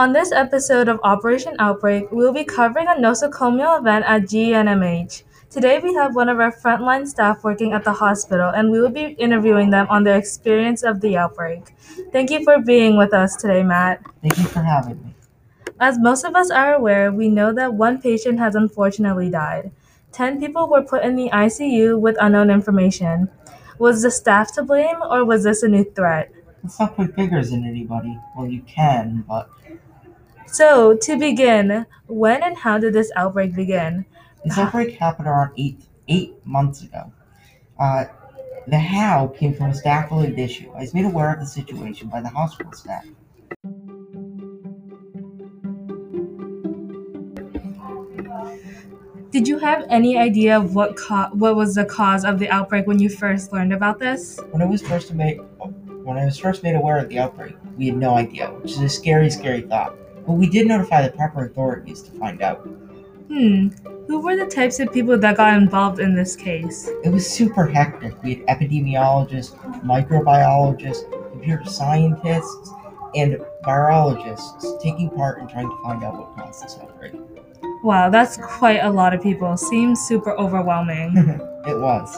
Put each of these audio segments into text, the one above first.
On this episode of Operation Outbreak, we will be covering a nosocomial event at GNMH. Today, we have one of our frontline staff working at the hospital, and we will be interviewing them on their experience of the outbreak. Thank you for being with us today, Matt. Thank you for having me. As most of us are aware, we know that one patient has unfortunately died. Ten people were put in the ICU with unknown information. Was the staff to blame, or was this a new threat? Not put fingers in anybody. Well, you can, but So, to begin, when and how did this outbreak begin? this outbreak happened around eight eight months ago. Uh, the how came from a staff-related issue. I was made aware of the situation by the hospital staff. Did you have any idea of what co- what was the cause of the outbreak when you first learned about this? When I was first made when I was first made aware of the outbreak, we had no idea, which is a scary, scary thought. But we did notify the proper authorities to find out. Hmm. Who were the types of people that got involved in this case? It was super hectic. We had epidemiologists, microbiologists, computer scientists, and virologists taking part in trying to find out what caused this outbreak. Wow, that's quite a lot of people. Seems super overwhelming. It was.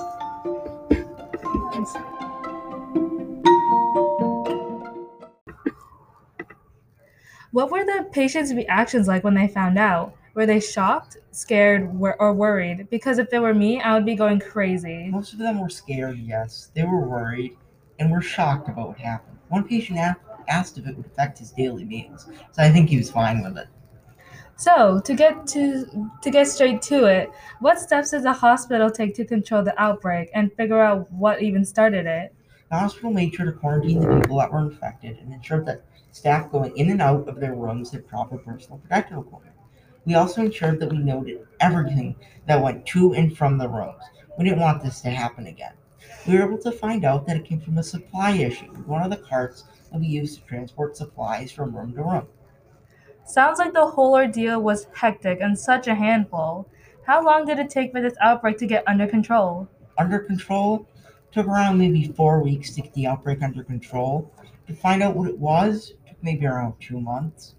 What were the patients' reactions like when they found out? Were they shocked, scared, or worried? Because if it were me, I would be going crazy. Most of them were scared, yes. They were worried and were shocked about what happened. One patient asked if it would affect his daily meals, so I think he was fine with it. So, to get to to get straight to it, what steps does the hospital take to control the outbreak and figure out what even started it? The hospital made sure to quarantine the people that were infected and ensured that staff going in and out of their rooms had proper personal protective equipment. We also ensured that we noted everything that went to and from the rooms. We didn't want this to happen again. We were able to find out that it came from a supply issue with one of the carts that we used to transport supplies from room to room. Sounds like the whole ordeal was hectic and such a handful. How long did it take for this outbreak to get under control? Under control took around maybe four weeks to get the outbreak under control. To find out what it was took maybe around two months.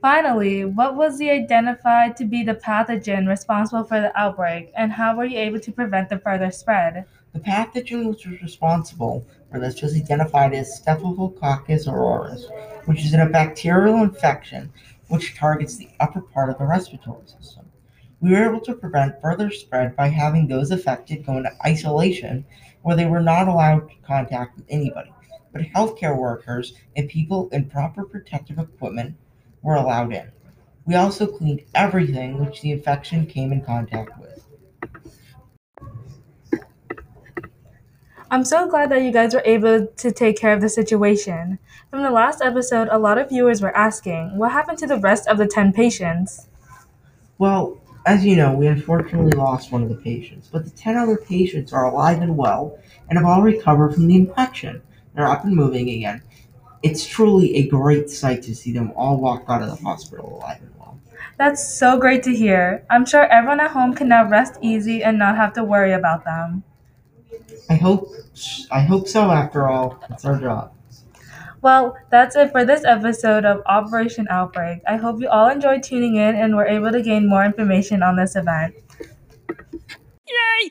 Finally, what was the identified to be the pathogen responsible for the outbreak, and how were you able to prevent the further spread? The pathogen which was responsible for this was identified as Staphylococcus aureus, which is a bacterial infection which targets the upper part of the respiratory system. We were able to prevent further spread by having those affected go into isolation where they were not allowed contact with anybody, but healthcare workers and people in proper protective equipment were allowed in. We also cleaned everything which the infection came in contact with. I'm so glad that you guys were able to take care of the situation. From the last episode, a lot of viewers were asking, what happened to the rest of the 10 patients? Well, as you know, we unfortunately lost one of the patients, but the 10 other patients are alive and well and have all recovered from the infection. They're up and moving again. It's truly a great sight to see them all walk out of the hospital alive and well. That's so great to hear. I'm sure everyone at home can now rest easy and not have to worry about them. I hope I hope so after all. It's our job. Well, that's it for this episode of Operation Outbreak. I hope you all enjoyed tuning in and were able to gain more information on this event. Yay!